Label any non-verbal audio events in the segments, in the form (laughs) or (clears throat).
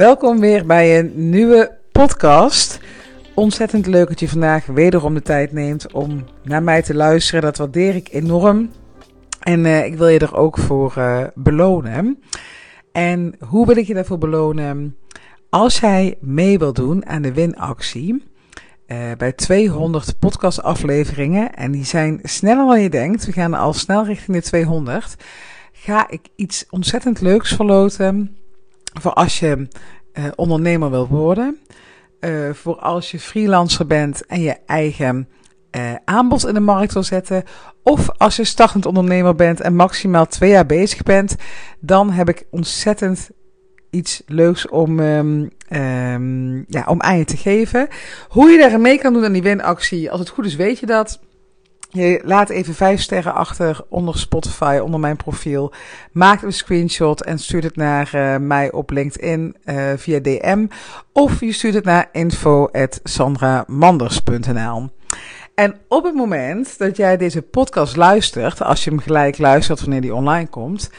Welkom weer bij een nieuwe podcast. Ontzettend leuk dat je vandaag wederom de tijd neemt om naar mij te luisteren. Dat waardeer ik enorm. En uh, ik wil je er ook voor uh, belonen. En hoe wil ik je daarvoor belonen? Als jij mee wil doen aan de winactie. Uh, bij 200 podcastafleveringen. En die zijn sneller dan je denkt. We gaan al snel richting de 200. Ga ik iets ontzettend leuks verloten. Voor als je uh, ondernemer wil worden. Uh, voor als je freelancer bent en je eigen uh, aanbod in de markt wil zetten. Of als je startend ondernemer bent en maximaal twee jaar bezig bent. Dan heb ik ontzettend iets leuks om, um, um, ja, om aan je te geven. Hoe je daar mee kan doen aan die winactie. Als het goed is weet je dat. Je laat even vijf sterren achter onder Spotify, onder mijn profiel. Maak een screenshot en stuurt het naar uh, mij op LinkedIn uh, via DM. Of je stuurt het naar info.sandramanders.nl. En op het moment dat jij deze podcast luistert, als je hem gelijk luistert wanneer die online komt,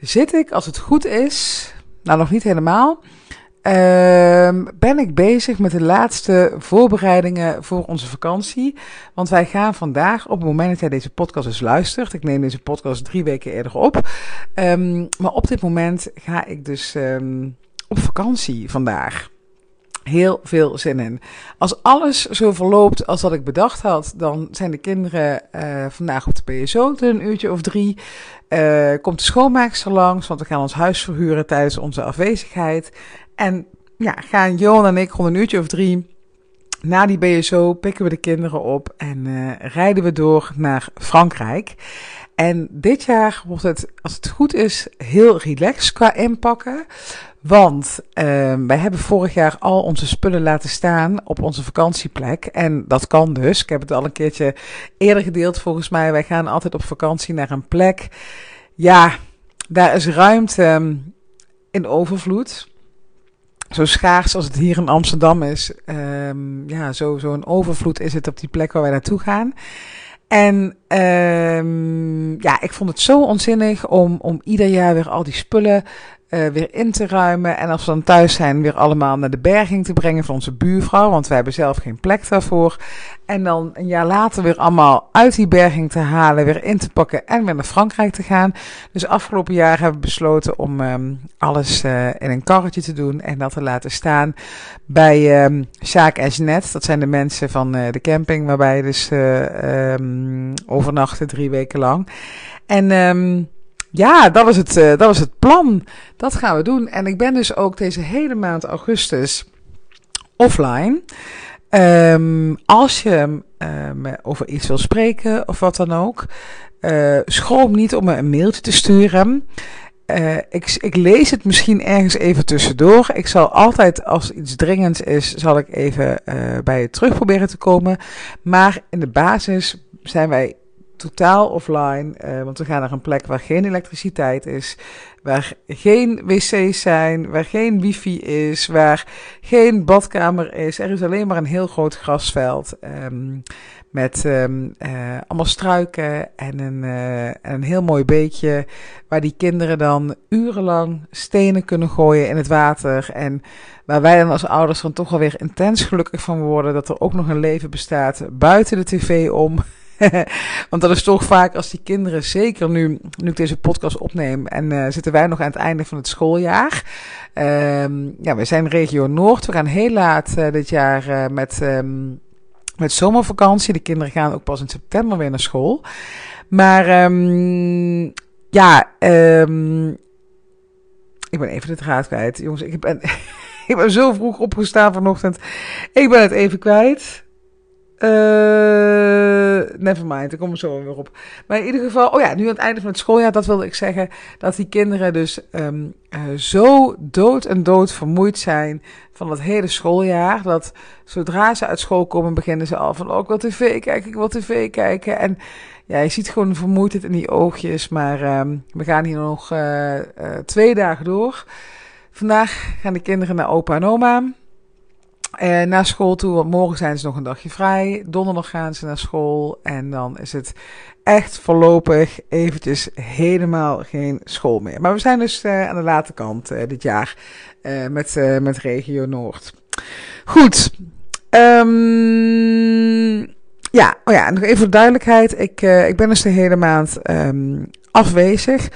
zit ik, als het goed is, nou nog niet helemaal, ben ik bezig met de laatste voorbereidingen voor onze vakantie. Want wij gaan vandaag, op het moment dat jij deze podcast dus luistert, ik neem deze podcast drie weken eerder op. Um, maar op dit moment ga ik dus um, op vakantie vandaag. Heel veel zin in. Als alles zo verloopt als dat ik bedacht had, dan zijn de kinderen uh, vandaag op de PSO een uurtje of drie. Uh, komt de schoonmaakster langs, want we gaan ons huis verhuren tijdens onze afwezigheid. En ja, gaan Johan en ik rond een uurtje of drie na die BSO pikken we de kinderen op en uh, rijden we door naar Frankrijk. En dit jaar wordt het, als het goed is, heel relaxed qua inpakken. Want uh, wij hebben vorig jaar al onze spullen laten staan op onze vakantieplek. En dat kan dus. Ik heb het al een keertje eerder gedeeld volgens mij. Wij gaan altijd op vakantie naar een plek. Ja, daar is ruimte in overvloed zo schaars als het hier in Amsterdam is, um, ja, zo'n zo overvloed is het op die plek waar wij naartoe gaan. En um, ja, ik vond het zo onzinnig om, om ieder jaar weer al die spullen uh, weer in te ruimen. En als we dan thuis zijn, weer allemaal naar de berging te brengen van onze buurvrouw. Want wij hebben zelf geen plek daarvoor. En dan een jaar later weer allemaal uit die berging te halen, weer in te pakken en weer naar Frankrijk te gaan. Dus afgelopen jaar hebben we besloten om um, alles uh, in een karretje te doen en dat te laten staan bij um, Sjaak Jeanette. Dat zijn de mensen van uh, de camping waarbij dus um, overnachten drie weken lang. En um, ja, dat was, het, uh, dat was het plan. Dat gaan we doen. En ik ben dus ook deze hele maand augustus offline. Um, als je um, over iets wil spreken of wat dan ook, uh, schroom niet om me een mailtje te sturen. Ik, ik, lees het misschien ergens even tussendoor. Ik zal altijd, als iets dringends is, zal ik even bij je terug proberen te komen. Maar in de basis zijn wij totaal offline. Uh, want we gaan naar een plek waar geen elektriciteit is. Waar geen wc's zijn. Waar geen wifi is. Waar geen badkamer is. Er is alleen maar een heel groot grasveld. Um, met um, uh, allemaal struiken en een, uh, een heel mooi beekje. Waar die kinderen dan urenlang stenen kunnen gooien in het water. En waar wij dan als ouders dan toch alweer intens gelukkig van worden. Dat er ook nog een leven bestaat buiten de tv om. (laughs) Want dat is toch vaak als die kinderen, zeker nu, nu ik deze podcast opneem en uh, zitten wij nog aan het einde van het schooljaar. Um, ja, we zijn regio Noord. We gaan heel laat uh, dit jaar uh, met, um, met zomervakantie. De kinderen gaan ook pas in september weer naar school. Maar um, ja, ik ben even de draad kwijt. Jongens, ik ben, (laughs) ik ben zo vroeg opgestaan vanochtend. Ik ben het even kwijt. Uh, nevermind, ik kom er zo weer op. Maar in ieder geval, oh ja, nu aan het einde van het schooljaar, dat wilde ik zeggen. Dat die kinderen dus um, zo dood en dood vermoeid zijn van het hele schooljaar. Dat zodra ze uit school komen, beginnen ze al van, oh, ik wil tv kijken, ik wil tv kijken. En ja, je ziet gewoon vermoeidheid in die oogjes. Maar um, we gaan hier nog uh, twee dagen door. Vandaag gaan de kinderen naar opa en oma. Uh, naar school toe, want morgen zijn ze nog een dagje vrij. Donderdag gaan ze naar school. En dan is het echt voorlopig eventjes helemaal geen school meer. Maar we zijn dus uh, aan de late kant uh, dit jaar met, met regio Noord. Goed. Um, ja, oh ja, nog even voor duidelijkheid. Ik, ik ben dus de hele maand um, afwezig.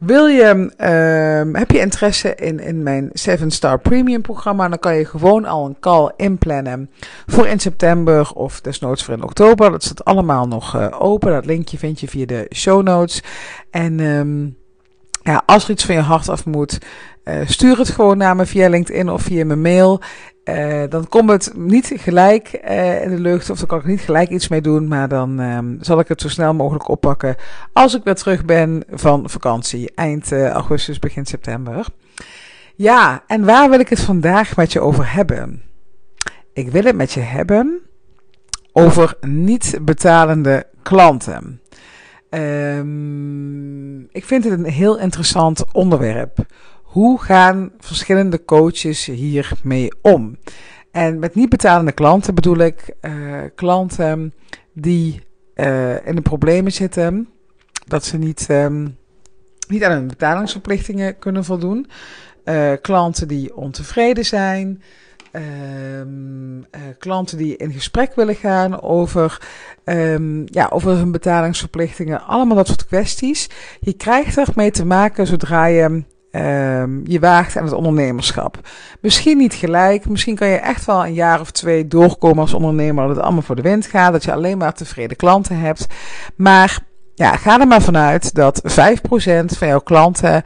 Wil je, uh, heb je interesse in, in mijn 7 Star Premium programma? Dan kan je gewoon al een call inplannen voor in september of desnoods voor in oktober. Dat staat allemaal nog uh, open. Dat linkje vind je via de show notes. En um, ja, als er iets van je hart af moet, uh, stuur het gewoon naar me via LinkedIn of via mijn mail. Uh, dan komt het niet gelijk uh, in de lucht, of dan kan ik niet gelijk iets mee doen, maar dan um, zal ik het zo snel mogelijk oppakken als ik weer terug ben van vakantie, eind augustus, begin september. Ja, en waar wil ik het vandaag met je over hebben? Ik wil het met je hebben over niet betalende klanten. Um, ik vind het een heel interessant onderwerp. Hoe gaan verschillende coaches hiermee om? En met niet betalende klanten bedoel ik uh, klanten die uh, in de problemen zitten, dat ze niet, um, niet aan hun betalingsverplichtingen kunnen voldoen. Uh, klanten die ontevreden zijn. Um, klanten die in gesprek willen gaan over, um, ja, over hun betalingsverplichtingen. Allemaal dat soort kwesties. Je krijgt ermee te maken zodra je um, je waagt aan het ondernemerschap. Misschien niet gelijk, misschien kan je echt wel een jaar of twee doorkomen als ondernemer dat het allemaal voor de wind gaat, dat je alleen maar tevreden klanten hebt. Maar ja, ga er maar vanuit dat 5% van jouw klanten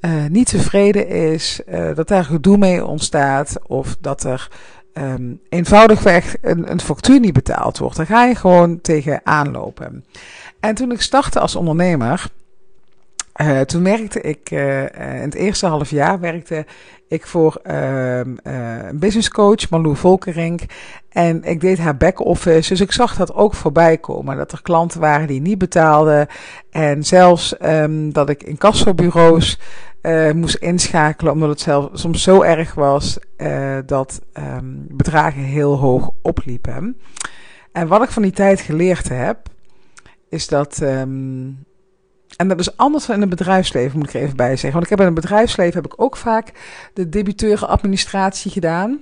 uh, niet tevreden is, uh, dat daar gedoe mee ontstaat of dat er um, eenvoudigweg een, een factuur niet betaald wordt. Daar ga je gewoon tegen aanlopen. En toen ik startte als ondernemer, uh, toen werkte ik, uh, in het eerste half jaar werkte ik voor uh, een business coach, Malou Volkerink. En ik deed haar back-office, dus ik zag dat ook voorbij komen. Dat er klanten waren die niet betaalden. En zelfs um, dat ik in kassobureaus moest inschakelen, omdat het zelf, soms zo erg was dat um, bedragen heel hoog opliepen. En wat ik van die tijd geleerd heb, is dat... en dat is anders dan in het bedrijfsleven, moet ik er even bij zeggen. Want ik heb in het bedrijfsleven heb ik ook vaak de debiteurenadministratie gedaan.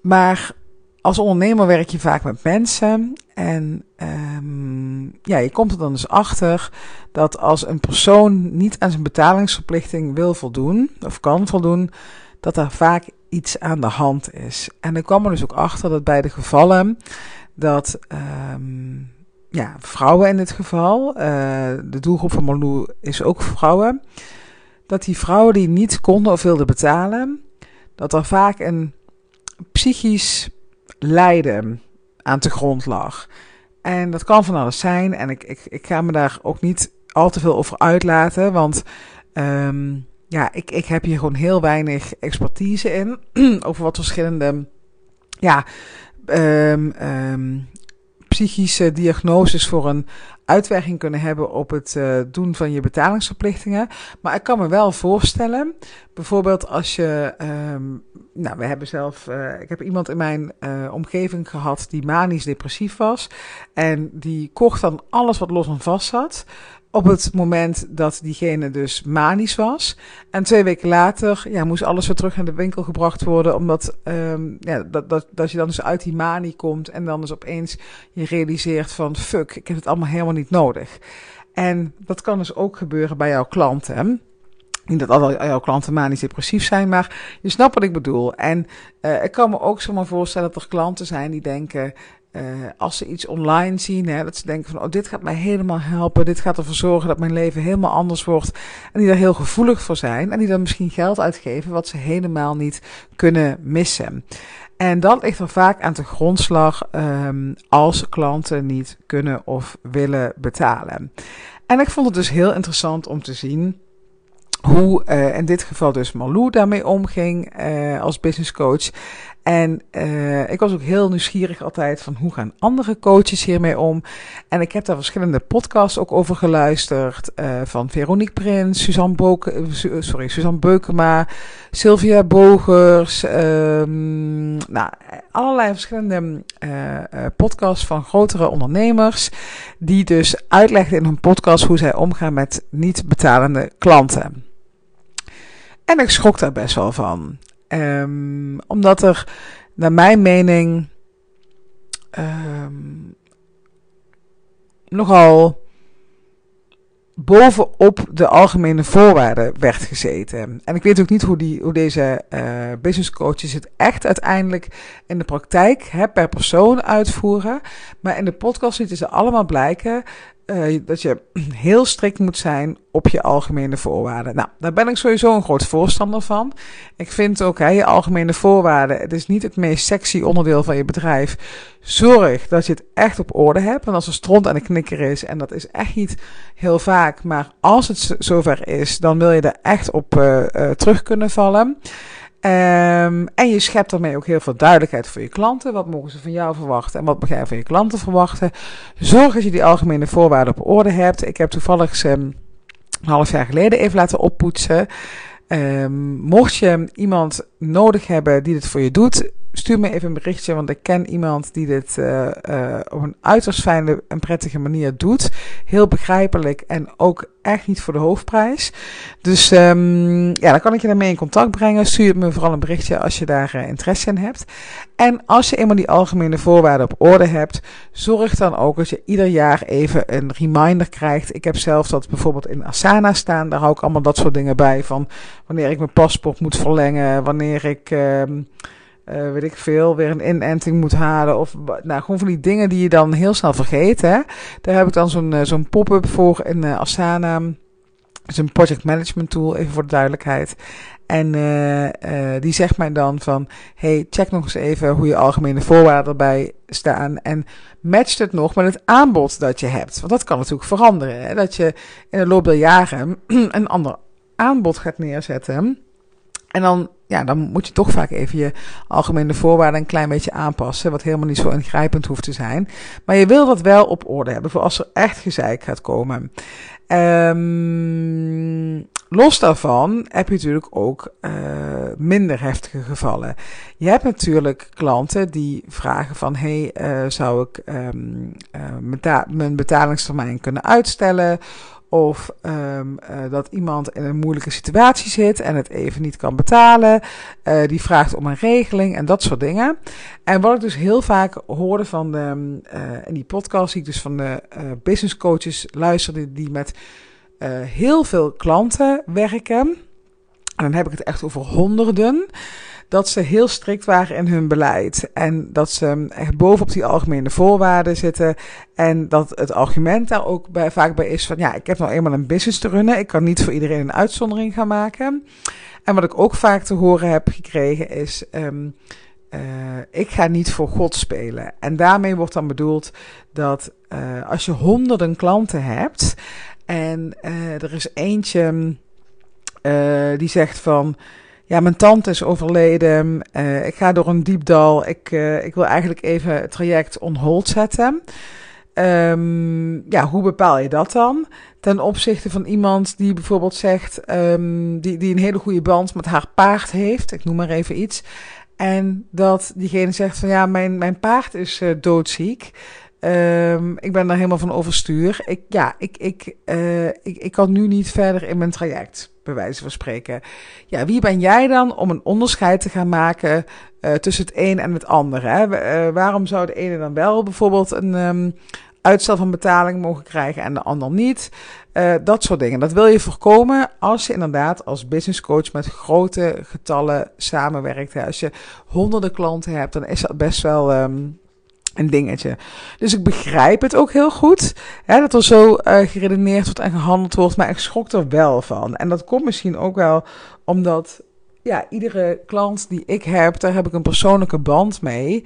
Maar als ondernemer werk je vaak met mensen. En um, ja, je komt er dan dus achter dat als een persoon niet aan zijn betalingsverplichting wil voldoen, of kan voldoen, dat er vaak iets aan de hand is. En ik kwam er dus ook achter dat bij de gevallen dat. Um, ja, vrouwen in dit geval, uh, de doelgroep van Malou is ook vrouwen, dat die vrouwen die niet konden of wilden betalen, dat er vaak een psychisch lijden aan te grond lag. En dat kan van alles zijn en ik, ik, ik ga me daar ook niet al te veel over uitlaten, want um, ja, ik, ik heb hier gewoon heel weinig expertise in (clears throat) over wat verschillende ja, um, psychische diagnoses voor een uitwerking kunnen hebben op het uh, doen van je betalingsverplichtingen. Maar ik kan me wel voorstellen, bijvoorbeeld als je, um, nou, we hebben zelf, uh, ik heb iemand in mijn uh, omgeving gehad die manisch depressief was en die kocht dan alles wat los en vast zat op het moment dat diegene dus manisch was. En twee weken later ja, moest alles weer terug naar de winkel gebracht worden. Omdat um, ja, dat, dat, dat je dan dus uit die manie komt. En dan dus opeens je realiseert van fuck, ik heb het allemaal helemaal niet nodig. En dat kan dus ook gebeuren bij jouw klanten. Niet dat al jouw klanten manisch depressief zijn, maar je snapt wat ik bedoel. En uh, ik kan me ook zomaar voorstellen dat er klanten zijn die denken: uh, als ze iets online zien, hè, dat ze denken van, oh, dit gaat mij helemaal helpen, dit gaat ervoor zorgen dat mijn leven helemaal anders wordt. En die daar heel gevoelig voor zijn en die dan misschien geld uitgeven wat ze helemaal niet kunnen missen. En dat ligt er vaak aan de grondslag um, als klanten niet kunnen of willen betalen. En ik vond het dus heel interessant om te zien hoe uh, in dit geval dus Malou daarmee omging uh, als business coach. En uh, ik was ook heel nieuwsgierig altijd van hoe gaan andere coaches hiermee om. En ik heb daar verschillende podcasts ook over geluisterd. Uh, van Veronique Prins, Suzanne, Boke, sorry, Suzanne Beukema, Sylvia Bogers. Um, nou, allerlei verschillende podcasts van grotere ondernemers. Die dus uitlegden in hun podcast hoe zij omgaan met niet betalende klanten. En ik schrok daar best wel van. Um, omdat er, naar mijn mening, um, nogal bovenop de algemene voorwaarden werd gezeten. En ik weet ook niet hoe, die, hoe deze uh, business coaches het echt uiteindelijk in de praktijk hè, per persoon uitvoeren. Maar in de podcast lieten ze allemaal blijken uh, dat je (clears throat) heel strikt moet zijn op je algemene voorwaarden. Nou, daar ben ik sowieso een groot voorstander van. Ik vind ook, hè, je algemene voorwaarden, het is niet het meest sexy onderdeel van je bedrijf. Zorg dat je het echt op orde hebt. Want als er stront aan de knikker is, en dat is echt niet heel vaak, maar als het zover is, dan wil je er echt op uh, uh, terug kunnen vallen. Um, en je schept daarmee ook heel veel duidelijkheid voor je klanten. Wat mogen ze van jou verwachten en wat mag jij van je klanten verwachten? Zorg dat je die algemene voorwaarden op orde hebt. Ik heb toevallig um, een half jaar geleden even laten oppoetsen. Um, mocht je iemand nodig hebben die dit voor je doet, stuur me even een berichtje, want ik ken iemand die dit uh, uh, op een uiterst fijne en prettige manier doet. Heel begrijpelijk en ook echt niet voor de hoofdprijs. Dus um, ja, dan kan ik je daarmee in contact brengen. Stuur me vooral een berichtje als je daar uh, interesse in hebt. En als je eenmaal die algemene voorwaarden op orde hebt, zorg dan ook dat je ieder jaar even een reminder krijgt. Ik heb zelf dat bijvoorbeeld in Asana staan. Daar hou ik allemaal dat soort dingen bij van wanneer ik mijn paspoort moet verlengen, wanneer ik... Uh, uh, weet ik veel, weer een inenting moet halen. Of nou, gewoon van die dingen die je dan heel snel vergeet. Hè? Daar heb ik dan zo'n uh, zo'n pop-up voor in uh, Asana. Dat is een project management tool, even voor de duidelijkheid. En die zegt mij dan van, hey, check nog eens even hoe je algemene voorwaarden erbij staan. En matcht het nog met het aanbod dat je hebt. Want dat kan natuurlijk veranderen. Hè? Dat je in de loop der jaren (clears throat) een ander aanbod gaat neerzetten. En dan, ja, dan moet je toch vaak even je algemene voorwaarden een klein beetje aanpassen. Wat helemaal niet zo ingrijpend hoeft te zijn. Maar je wil dat wel op orde hebben voor als er echt gezeik gaat komen. Um, los daarvan heb je natuurlijk ook uh, minder heftige gevallen. Je hebt natuurlijk klanten die vragen van... hey, uh, zou ik um, uh, mijn betalingstermijn kunnen uitstellen... Of um, uh, dat iemand in een moeilijke situatie zit en het even niet kan betalen. Uh, die vraagt om een regeling en dat soort dingen. En wat ik dus heel vaak hoorde van de, uh, in die podcast, die ik dus van de business coaches luisterde, die met heel veel klanten werken. En dan heb ik het echt over honderden dat ze heel strikt waren in hun beleid. En dat ze echt bovenop die algemene voorwaarden zitten. En dat het argument daar ook bij, vaak bij is van ja, ik heb nou eenmaal een business te runnen. Ik kan niet voor iedereen een uitzondering gaan maken. En wat ik ook vaak te horen heb gekregen is. Um, uh, ik ga niet voor God spelen. En daarmee wordt dan bedoeld dat uh, als je honderden klanten hebt en uh, er is eentje die zegt van ja, mijn tante is overleden. Uh, ik ga door een diep dal. Ik, uh, ik wil eigenlijk even het traject on hold zetten. Um, ja, hoe bepaal je dat dan? Ten opzichte van iemand die bijvoorbeeld zegt, um, die, die een hele goede band met haar paard heeft. Ik noem maar even iets. En dat diegene zegt van ja, mijn, mijn paard is uh, doodziek. Um, ik ben daar helemaal van overstuur. Ik, ja, ik, ik, ik, ik kan nu niet verder in mijn traject bij wijze van spreken. Ja, wie ben jij dan om een onderscheid te gaan maken uh, tussen het een en het ander? Hè? Uh, waarom zou de ene dan wel bijvoorbeeld een um, uitstel van betaling mogen krijgen en de ander niet? Uh, dat soort dingen. Dat wil je voorkomen als je inderdaad als business coach met grote getallen samenwerkt. Als je honderden klanten hebt, dan is dat best wel. Um, een dingetje. Dus ik begrijp het ook heel goed. Hè, dat er zo uh, geredeneerd wordt en gehandeld wordt. Maar ik schrok er wel van. En dat komt misschien ook wel omdat ja, iedere klant die ik heb, daar heb ik een persoonlijke band mee.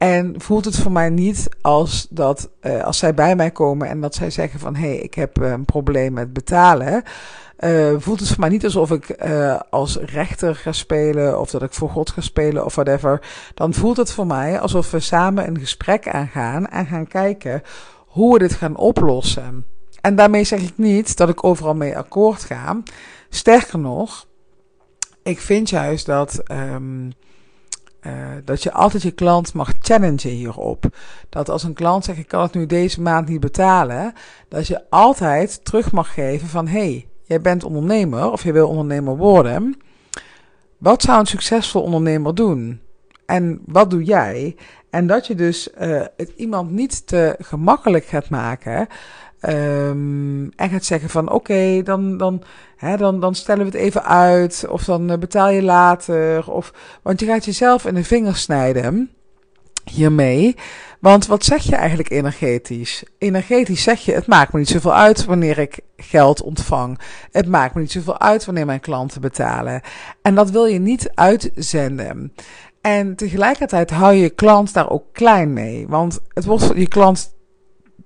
En voelt het voor mij niet als dat uh, als zij bij mij komen en dat zij zeggen van hé, hey, ik heb een probleem met betalen. Uh, voelt het voor mij niet alsof ik als rechter ga spelen of dat ik voor God ga spelen of whatever. Dan voelt het voor mij alsof we samen een gesprek aangaan en gaan kijken hoe we dit gaan oplossen. En daarmee zeg ik niet dat ik overal mee akkoord ga. Sterker nog, ik vind juist dat. Um, uh, dat je altijd je klant mag challengen hierop. Dat als een klant zegt: Ik kan het nu deze maand niet betalen. Dat je altijd terug mag geven van: hey, jij bent ondernemer of je wil ondernemer worden. Wat zou een succesvol ondernemer doen? En wat doe jij? En dat je dus uh, het iemand niet te gemakkelijk gaat maken. Um, en gaat zeggen van oké, dan, dan, hè, dan, dan stellen we het even uit. Of dan uh, betaal je later. Of, want je gaat jezelf in de vingers snijden hiermee. Want wat zeg je eigenlijk energetisch? Energetisch zeg je: het maakt me niet zoveel uit wanneer ik geld ontvang. Het maakt me niet zoveel uit wanneer mijn klanten betalen. En dat wil je niet uitzenden. En tegelijkertijd hou je klant daar ook klein mee. Want het wordt je klant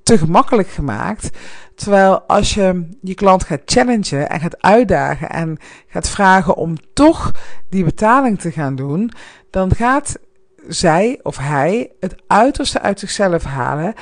te gemakkelijk gemaakt. Terwijl als je je klant gaat challengen en gaat uitdagen en gaat vragen om toch die betaling te gaan doen, dan gaat zij of hij het uiterste uit zichzelf halen.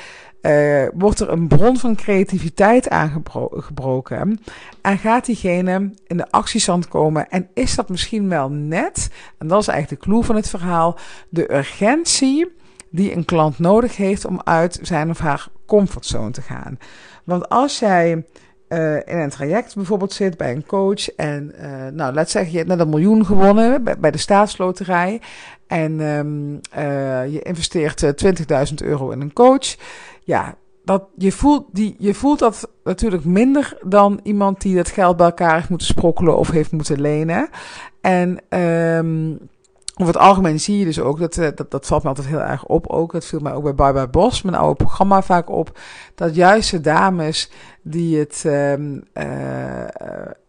Uh, wordt er een bron van creativiteit aangebroken en gaat diegene in de actiestand komen en is dat misschien wel net, en dat is eigenlijk de clue van het verhaal, de urgentie die een klant nodig heeft om uit zijn of haar comfortzone te gaan. Want als jij uh, in een traject bijvoorbeeld zit bij een coach en uh, nou, laat zeggen je hebt net een miljoen gewonnen bij, de staatsloterij en uh, je investeert 20.000 euro in een coach. Ja, dat, je, voelt die, je voelt dat natuurlijk minder dan iemand die dat geld bij elkaar heeft moeten sprokkelen of heeft moeten lenen. En um, over het algemeen zie je dus ook, dat, eh, dat, dat valt me altijd heel erg op ook, dat viel mij ook bij Bye Bos, mijn oude programma vaak op, dat juist de dames die het uh, uh,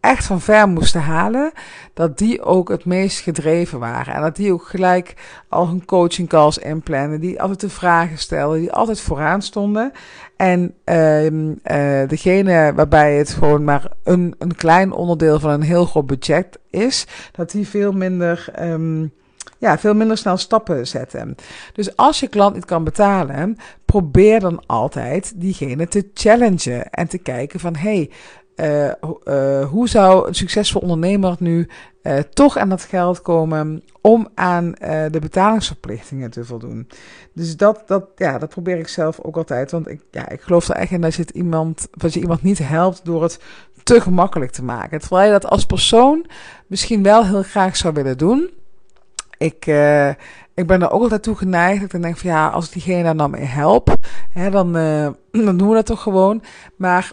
echt van ver moesten halen, dat die ook het meest gedreven waren. En dat die ook gelijk al hun coaching calls inplannen, die altijd de vragen stelden, die altijd vooraan stonden. En uh, degene waarbij het gewoon maar een, een klein onderdeel van een heel groot budget is, dat die veel minder... Um, ja, veel minder snel stappen zetten. Dus als je klant niet kan betalen, probeer dan altijd diegene te challengen en te kijken van hey, uh, uh, hoe zou een succesvol ondernemer nu uh, toch aan dat geld komen om aan de betalingsverplichtingen te voldoen? Dus dat, dat, ja, dat probeer ik zelf ook altijd. Want ik, ja, ik geloof er echt in dat je, iemand, dat je iemand niet helpt door het te gemakkelijk te maken. Terwijl je dat als persoon misschien wel heel graag zou willen doen ik, uh, ik ben er ook altijd toe geneigd. Ik denk van ja, als ik diegene daar nou mee help, hè, dan, uh, (clears throat) dan doen we dat toch gewoon. Maar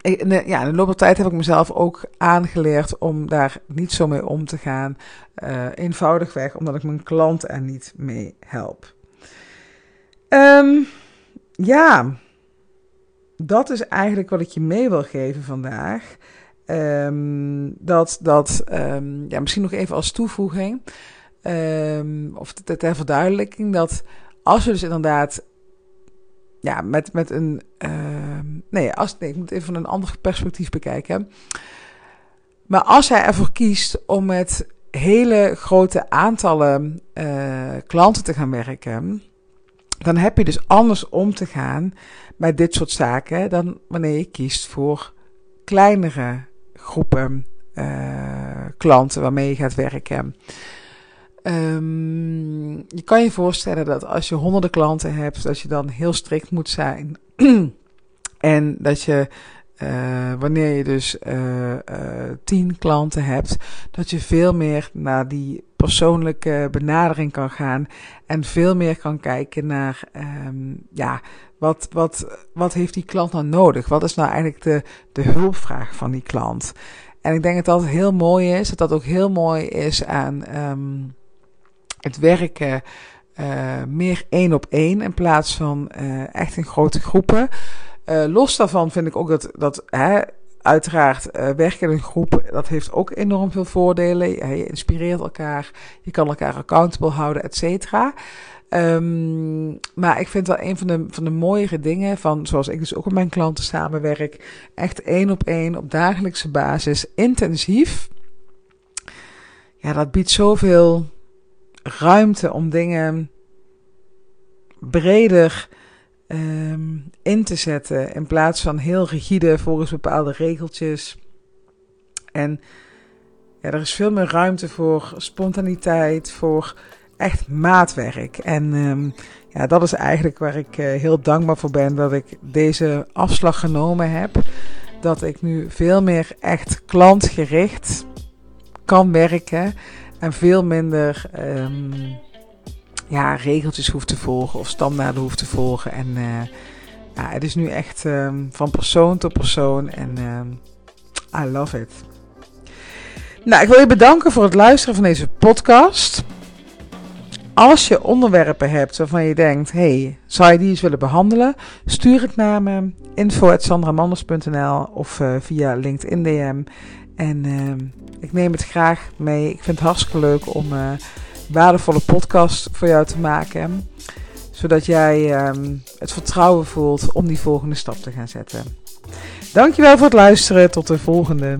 in, de, ja, in de loop der tijd heb ik mezelf ook aangeleerd om daar niet zo mee om te gaan. Uh, eenvoudigweg omdat ik mijn klant er niet mee help. Um, ja, dat is eigenlijk wat ik je mee wil geven vandaag. Um, dat, dat um, ja, misschien nog even als toevoeging, um, of ter verduidelijking, dat als je dus inderdaad ja, met, met een. nee, als, ik moet even van een ander perspectief bekijken. Maar als jij ervoor kiest om met hele grote aantallen uh, klanten te gaan werken, dan heb je dus anders om te gaan met dit soort zaken dan wanneer je kiest voor kleinere groepen uh, klanten waarmee je gaat werken. Um, je kan je voorstellen dat als je honderden klanten hebt, dat je dan heel strikt moet zijn. (clears throat) en dat je, uh, wanneer je dus uh, tien klanten hebt, dat je veel meer naar die persoonlijke benadering kan gaan. En veel meer kan kijken naar, um, ja, wat, wat, wat heeft die klant nou nodig? Wat is nou eigenlijk de, de hulpvraag van die klant? En ik denk dat dat heel mooi is. Dat dat ook heel mooi is aan um, het werken uh, meer één op één in plaats van uh, echt in grote groepen. Los daarvan vind ik ook dat, dat hè, uiteraard werken in een groep, dat heeft ook enorm veel voordelen. Je inspireert elkaar, je kan elkaar accountable houden, et cetera. Ehm, maar ik vind wel een van de, van de mooiere dingen van, zoals ik dus ook met mijn klanten samenwerk, echt één op één op dagelijkse basis, intensief. Ja, dat biedt zoveel ruimte om dingen breder um, in te zetten. In plaats van heel rigide volgens bepaalde regeltjes. En ja, er is veel meer ruimte voor spontaniteit, voor echt maatwerk. En um, ja, dat is eigenlijk waar ik uh, heel dankbaar voor ben dat ik deze afslag genomen heb. Dat ik nu veel meer echt klantgericht kan werken en veel minder um, ja, regeltjes hoeft te volgen of standaarden hoeft te volgen. En uh, ja, het is nu echt um, van persoon tot persoon en I love it. Nou, ik wil je bedanken voor het luisteren van deze podcast. Als je onderwerpen hebt waarvan je denkt, hey, zou je die eens willen behandelen? Stuur het naar me, info.sandramanders.nl of uh, via LinkedIn DM. En uh, ik neem het graag mee. Ik vind het hartstikke leuk om uh, waardevolle podcast voor jou te maken. Zodat jij um, het vertrouwen voelt om die volgende stap te gaan zetten. Dankjewel voor het luisteren. Tot de volgende.